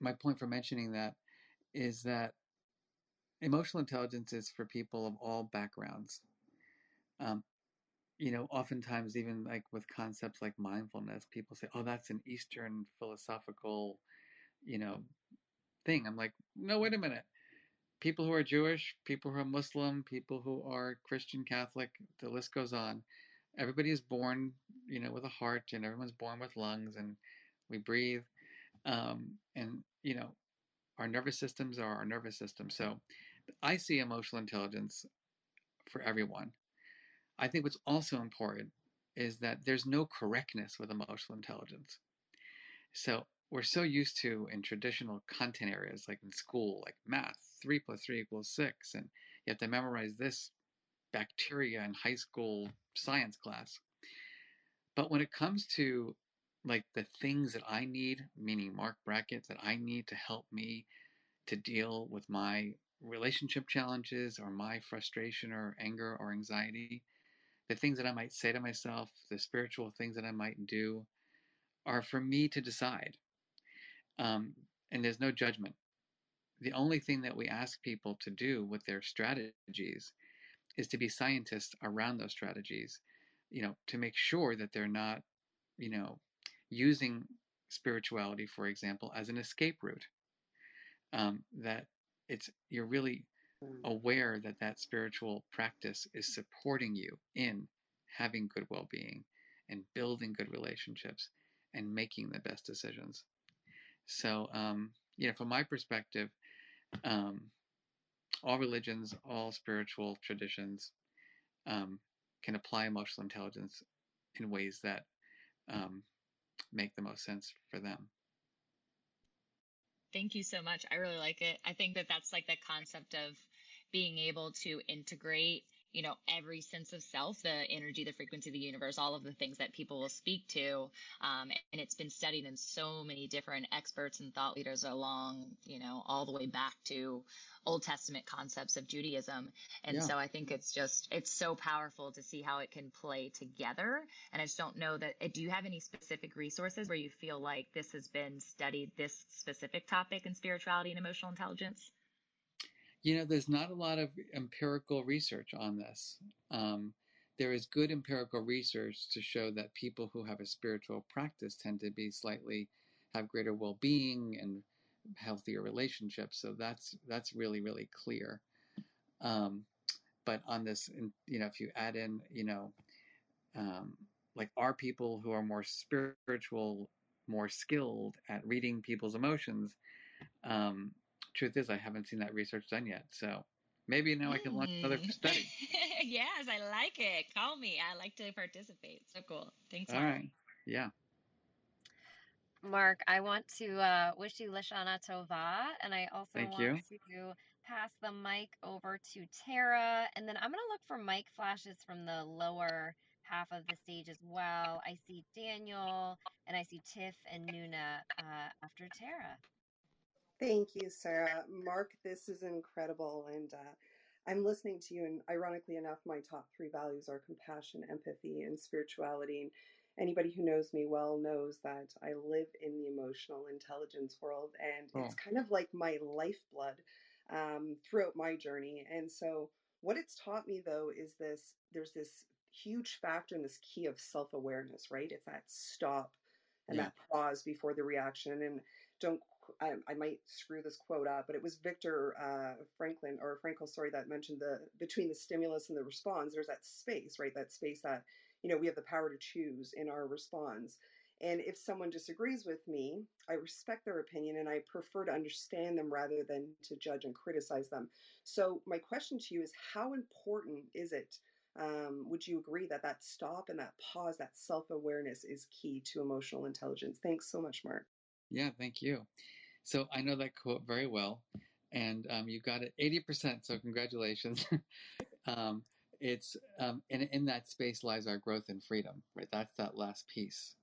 my point for mentioning that is that emotional intelligence is for people of all backgrounds. Um, you know, oftentimes, even like with concepts like mindfulness, people say, "Oh, that's an Eastern philosophical, you know, thing." I'm like, no, wait a minute. People who are Jewish, people who are Muslim, people who are Christian, Catholic, the list goes on. Everybody is born, you know, with a heart, and everyone's born with lungs, and we breathe. Um, and you know, our nervous systems are our nervous system. So I see emotional intelligence for everyone. I think what's also important is that there's no correctness with emotional intelligence. So we're so used to in traditional content areas like in school, like math, three plus three equals six, and you have to memorize this bacteria in high school science class. But when it comes to like the things that I need, meaning Marc Brackett, that I need to help me to deal with my relationship challenges or my frustration or anger or anxiety, the things that I might say to myself, the spiritual things that I might do, are for me to decide. Um, and there's no judgment. The only thing that we ask people to do with their strategies is to be scientists around those strategies, you know, to make sure that they're not, you know, using spirituality, for example, as an escape route. Um, that it's you're really mm. aware that that spiritual practice is supporting you in having good well-being and building good relationships and making the best decisions so um, you know from my perspective um, all religions all spiritual traditions um, can apply emotional intelligence in ways that um, make the most sense for them Thank you so much. I really like it. I think that that's like the concept of being able to integrate you know every sense of self the energy the frequency of the universe all of the things that people will speak to um, and it's been studied in so many different experts and thought leaders along you know all the way back to old testament concepts of judaism. And yeah. so i think it's just it's so powerful to see how it can play together. And i just don't know that do you have any specific resources where you feel like this has been studied this specific topic in spirituality and emotional intelligence you know, there's not a lot of empirical research on this. Um, there is good empirical research to show that people who have a spiritual practice tend to be slightly have greater well-being and healthier relationships. So that's that's really really clear. Um, but on this, you know, if you add in, you know, um, like are people who are more spiritual, more skilled at reading people's emotions, um, truth is, I haven't seen that research done yet. So maybe now I can launch another hmm. study. yes, I like it. Call me. I like to participate. So cool. Thanks. All right. Yeah. Mark, I want to uh, wish you Lashana Tova, and I also Thank want you. to pass the mic over to Tara, and then I'm going to look for mic flashes from the lower half of the stage as well. I see Daniel, and I see Tiff and Nuna uh, after Tara. Thank you, Sarah. Mark, this is incredible. And uh, I'm listening to you, and ironically enough, my top three values are compassion, empathy, and spirituality. And anybody who knows me well knows that I live in the emotional intelligence world, and Oh, it's kind of like my lifeblood um, throughout my journey. And so, what it's taught me though is this there's this huge factor in this key of self awareness, right? It's that stop and yeah. that pause before the reaction. And don't, I, I might screw this quote up, but it was Victor uh, Franklin or Frankel, sorry, that mentioned the between the stimulus and the response, there's that space, right? That space that, you know, we have the power to choose in our response. And if someone disagrees with me, I respect their opinion and I prefer to understand them rather than to judge and criticize them. So, my question to you is how important is it? Um, would you agree that that stop and that pause, that self awareness is key to emotional intelligence? Thanks so much, Mark. Yeah, thank you. So I know that quote very well, and um, you got it 80%, so congratulations. um, it's um, in, in that space lies our growth and freedom, right? That's that last piece.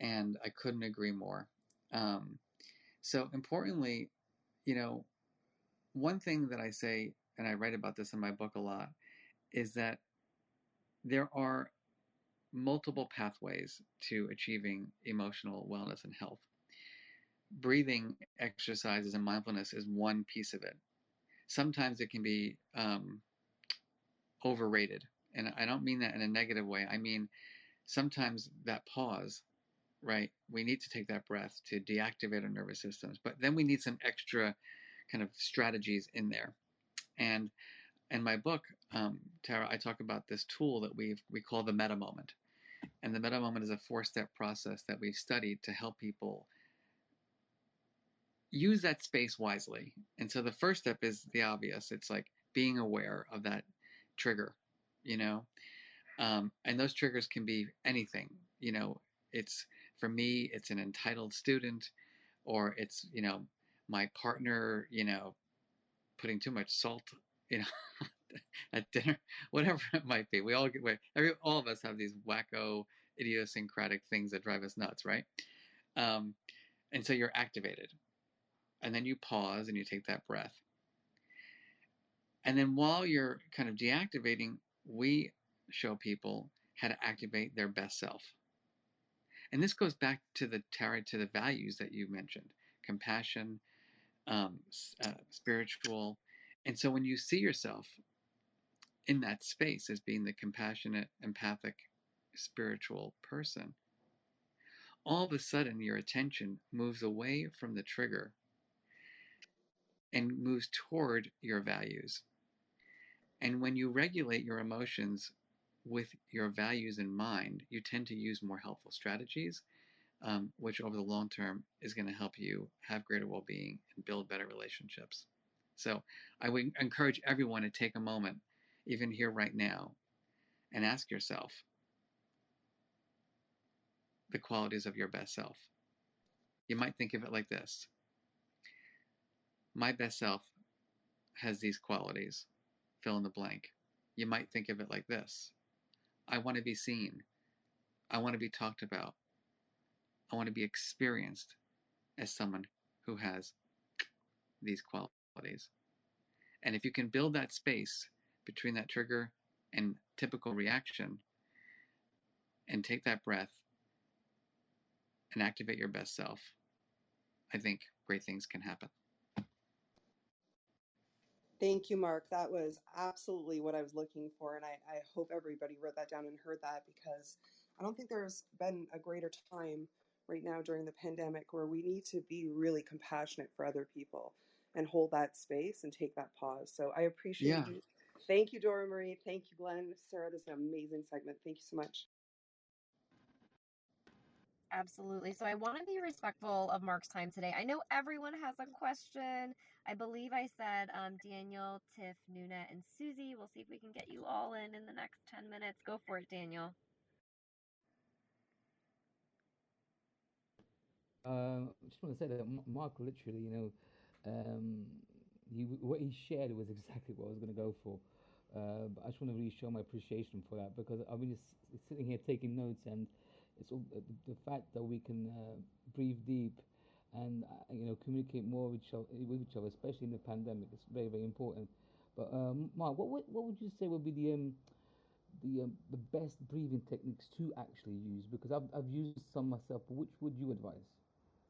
And I couldn't agree more. Um, so importantly, you know, one thing that I say, and I write about this in my book a lot, is that there are multiple pathways to achieving emotional wellness and health. Breathing exercises and mindfulness is one piece of it. Sometimes it can be um, overrated. And I don't mean that in a negative way. I mean, sometimes that pause, right? We need to take that breath to deactivate our nervous systems, but then we need some extra kind of strategies in there. And in my book, um, Tara, I talk about this tool that we we call the meta moment. And the meta moment is a four step process that we've studied to help people use that space wisely. And so the first step is the obvious. It's like being aware of that trigger, you know, um, and those triggers can be anything. You know, it's for me, it's an entitled student, or it's you know my partner, you know, putting too much salt, you know, at dinner, whatever it might be. We all get, every, all of us have these wacko, idiosyncratic things that drive us nuts, right? Um, and so you're activated, and then you pause and you take that breath, and then while you're kind of deactivating, we show people how to activate their best self. And this goes back to the Tara, to the values that you mentioned: compassion, um, uh, spiritual. And so when you see yourself in that space as being the compassionate, empathic, spiritual person, all of a sudden your attention moves away from the trigger and moves toward your values. And when you regulate your emotions with your values in mind, you tend to use more helpful strategies, um, which over the long term is going to help you have greater well being and build better relationships. So I would encourage everyone to take a moment, even here right now, and ask yourself the qualities of your best self. You might think of it like this My best self has these qualities, fill in the blank. You might think of it like this I want to be seen. I want to be talked about. I want to be experienced as someone who has these qualities. And if you can build that space between that trigger and typical reaction and take that breath and activate your best self, I think great things can happen. Thank you, Mark. That was absolutely what I was looking for. And I, I hope everybody wrote that down and heard that because I don't think there's been a greater time right now during the pandemic where we need to be really compassionate for other people and hold that space and take that pause. So I appreciate Yeah. you. Thank you, Dora Marie. Thank you, Glenn. Sarah, this is an amazing segment. Thank you so much. Absolutely. So I want to be respectful of Mark's time today. I know everyone has a question. I believe I said um, Daniel, Tiff, Nuna, and Susie. We'll see if we can get you all in in the next 10 minutes. Go for it, Daniel. Um, I just want to say that Mark literally, you know, um, he, what he shared was exactly what I was going to go for. Uh, but I just want to really show my appreciation for that because I've been just sitting here taking notes, and it's all, the, the fact that we can uh, breathe deep and uh, you know communicate more with each other, with each other, especially in the pandemic. It's very very important. But um, Mark, what, what would you say would be the um, the um, the best breathing techniques to actually use? Because I've I've used some myself. Which would you advise?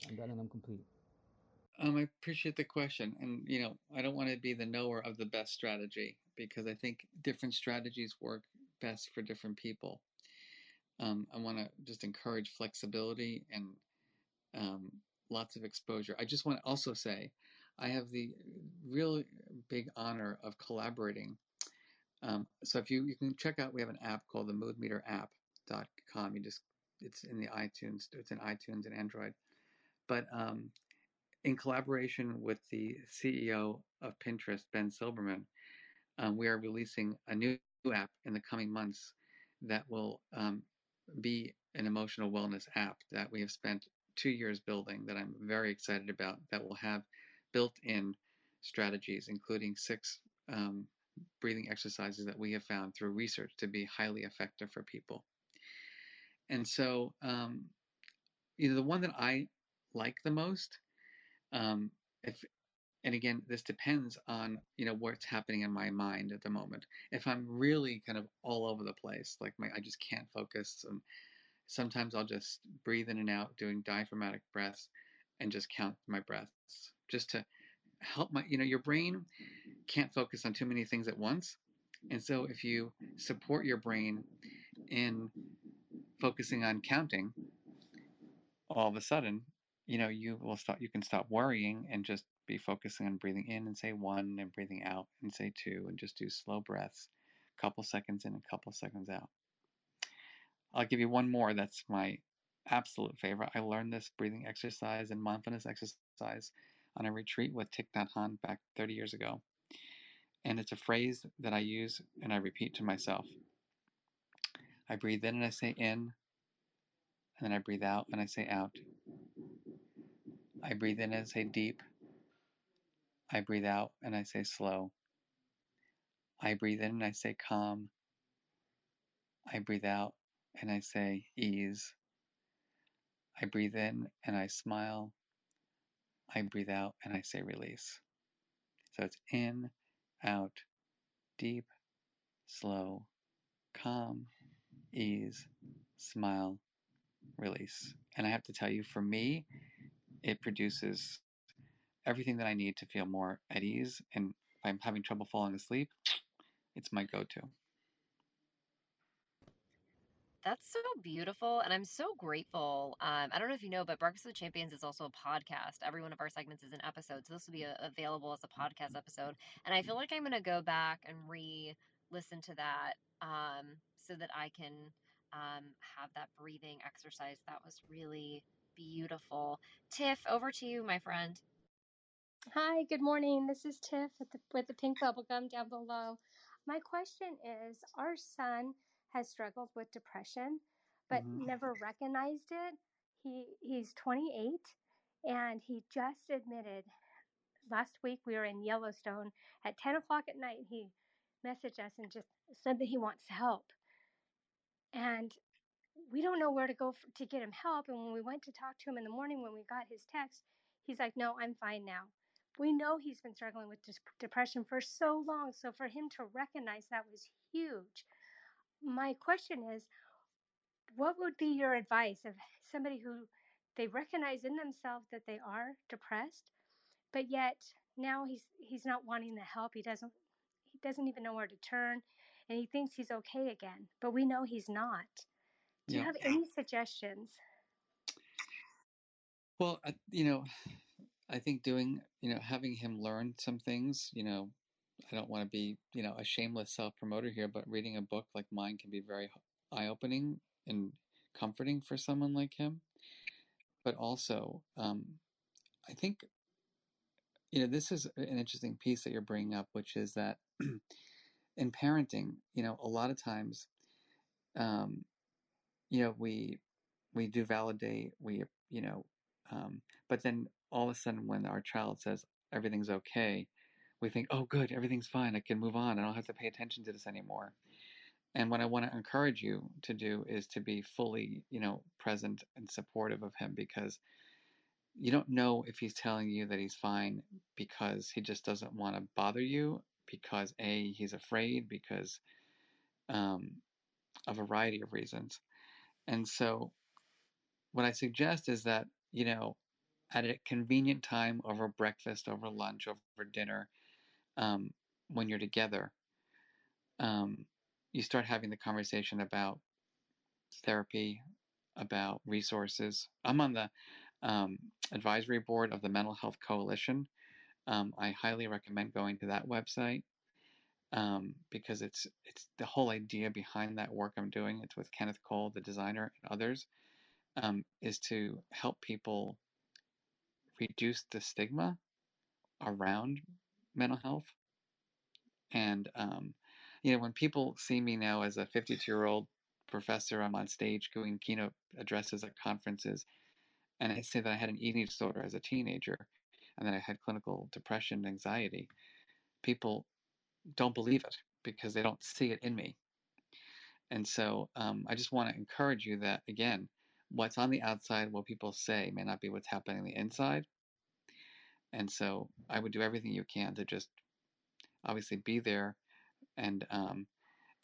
And then I'm complete. Um, I appreciate the question, and you know, I don't want to be the knower of the best strategy because I think different strategies work best for different people. Um, I want to just encourage flexibility and um, lots of exposure. I just want to also say, I have the real big honor of collaborating. Um, so if you you can check out, we have an app called the Mood Meter app.com. You just it's in the iTunes, it's in iTunes and Android. But um, in collaboration with the CEO of Pinterest, Ben Silbermann, um, we are releasing a new app in the coming months that will um, be an emotional wellness app that we have spent two years building that I'm very excited about that will have built in strategies, including six um, breathing exercises that we have found through research to be highly effective for people. And so, um, you know, the one that I like the most, um, if and again, this depends on you know what's happening in my mind at the moment. If I'm really kind of all over the place, like my I just can't focus, and sometimes I'll just breathe in and out, doing diaphragmatic breaths, and just count my breaths, just to help my you know your brain can't focus on too many things at once, and so if you support your brain in focusing on counting, all of a sudden you know you will stop you can stop worrying and just be focusing on breathing in and say one and breathing out and say two and just do slow breaths a couple seconds in and a couple seconds out. I'll give you one more that's my absolute favorite. I learned this breathing exercise and mindfulness exercise on a retreat with Thich Nhat Hanh back 30 years ago and it's a phrase that i use and i repeat to myself. I breathe in and i say in and then i breathe out and i say out. I breathe in and say deep. I breathe out and I say slow. I breathe in and I say calm. I breathe out and I say ease. I breathe in and I smile. I breathe out and I say release. So it's in, out, deep, slow, calm, ease, smile, release. And I have to tell you, for me, it produces everything that I need to feel more at ease. And if I'm having trouble falling asleep, it's my go to. That's so beautiful. And I'm so grateful. Um, I don't know if you know, but Breakfast with Champions is also a podcast. Every one of our segments is an episode. So this will be a, available as a podcast episode. And I feel like I'm going to go back and re listen to that um, so that I can um, have that breathing exercise. That was really beautiful. Tiff, over to you, my friend. Hi, good morning. This is Tiff with the, with the pink bubblegum down below. My question is Our son has struggled with depression, but mm-hmm. never recognized it. He, he's 28 and he just admitted last week we were in Yellowstone at 10 o'clock at night. He messaged us and just said that he wants help. And we don't know where to go for, to get him help. And when we went to talk to him in the morning, when we got his text, he's like, No, I'm fine now. We know he's been struggling with depression for so long. So for him to recognize that was huge. My question is, what would be your advice of somebody who they recognize in themselves that they are depressed, but yet now he's he's not wanting the help. He doesn't he doesn't even know where to turn and he thinks he's okay again, but we know he's not. Do you have any suggestions? Well, you know, I think doing, you know, having him learn some things, you know, I don't want to be, you know, a shameless self promoter here, but reading a book like mine can be very eye opening and comforting for someone like him. But also, um, I think, you know, this is an interesting piece that you're bringing up, which is that in parenting, you know, a lot of times, um, you know, we we do validate, we you know, um, but then all of a sudden when our child says everything's okay, we think, oh, good, everything's fine, I can move on, I don't have to pay attention to this anymore. And what I want to encourage you to do is to be fully, you know, present and supportive of him because you don't know if he's telling you that he's fine because he just doesn't want to bother you because a he's afraid because um, a variety of reasons and so what i suggest is that you know at a convenient time over breakfast over lunch over dinner um, when you're together um, you start having the conversation about therapy about resources i'm on the um, advisory board of the Mental Health Coalition. Um, I highly recommend going to that website um, because it's it's the whole idea behind that work I'm doing. It's with Kenneth Cole, the designer, and others, um, is to help people reduce the stigma around mental health. And um, you know, when people see me now as a 52 year old professor, I'm on stage doing keynote addresses at conferences and I say that I had an eating disorder as a teenager and that I had clinical depression and anxiety, people don't believe it because they don't see it in me. And so um, I just want to encourage you that, again, what's on the outside, what people say, may not be what's happening on the inside. And so I would do everything you can to just obviously be there and um,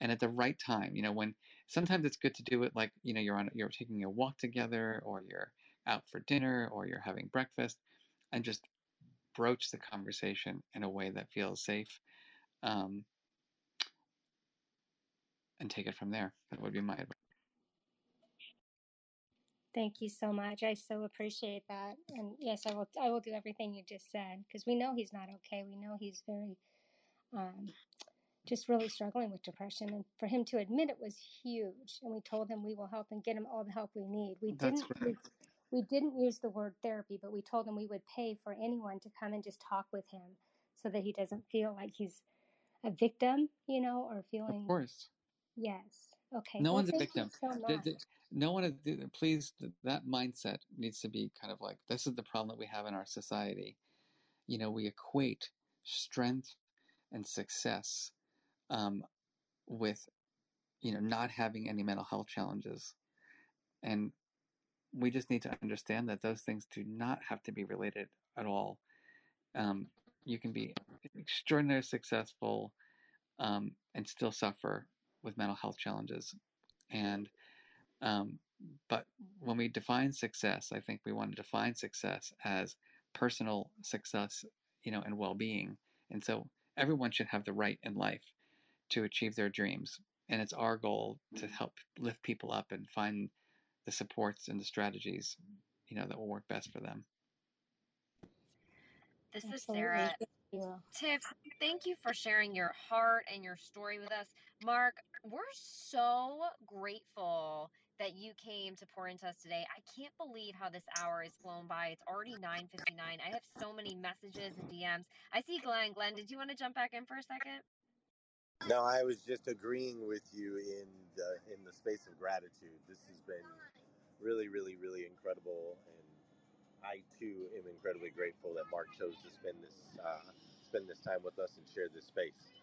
and at the right time. You know, when sometimes it's good to do it like you know you're on you're taking a walk together or you're out for dinner or you're having breakfast and just broach the conversation in a way that feels safe um, and take it from there. That would be my advice. Thank you so much. I so appreciate that. And yes, I will. I will do everything you just said because we know he's not okay. We know he's very, um, just really struggling with depression. And for him to admit it was huge. And we told him we will help and get him all the help we need. We That's didn't. right we didn't use the word therapy, but we told him we would pay for anyone to come and just talk with him so that he doesn't feel like he's a victim, you know, or feeling. Of course. Yes. Okay. No well, one's a victim. so The- the- no one is, please, that mindset needs to be kind of like this is the problem that we have in our society. You know, we equate strength and success um, with, you know, not having any mental health challenges. And we just need to understand that those things do not have to be related at all. Um, you can be extraordinarily successful um, and still suffer with mental health challenges. And um, but when we define success, I think we want to define success as personal success, you know, and well-being. And so everyone should have the right in life to achieve their dreams. And it's our goal to help lift people up and find the supports and the strategies, you know, that will work best for them. This is Sarah. Thank you. Tiff, thank you for sharing your heart and your story with us. Mark, we're so grateful that you came to pour into us today. I can't believe how this hour is flown by. It's already 9:59. I have so many messages and DMs. I see Glenn. Glenn, did you want to jump back in for a second? No, I was just agreeing with you in the in the space of gratitude. This has been really, really, really incredible, and I too am incredibly grateful that Mark chose to spend this uh, spend this time with us and share this space.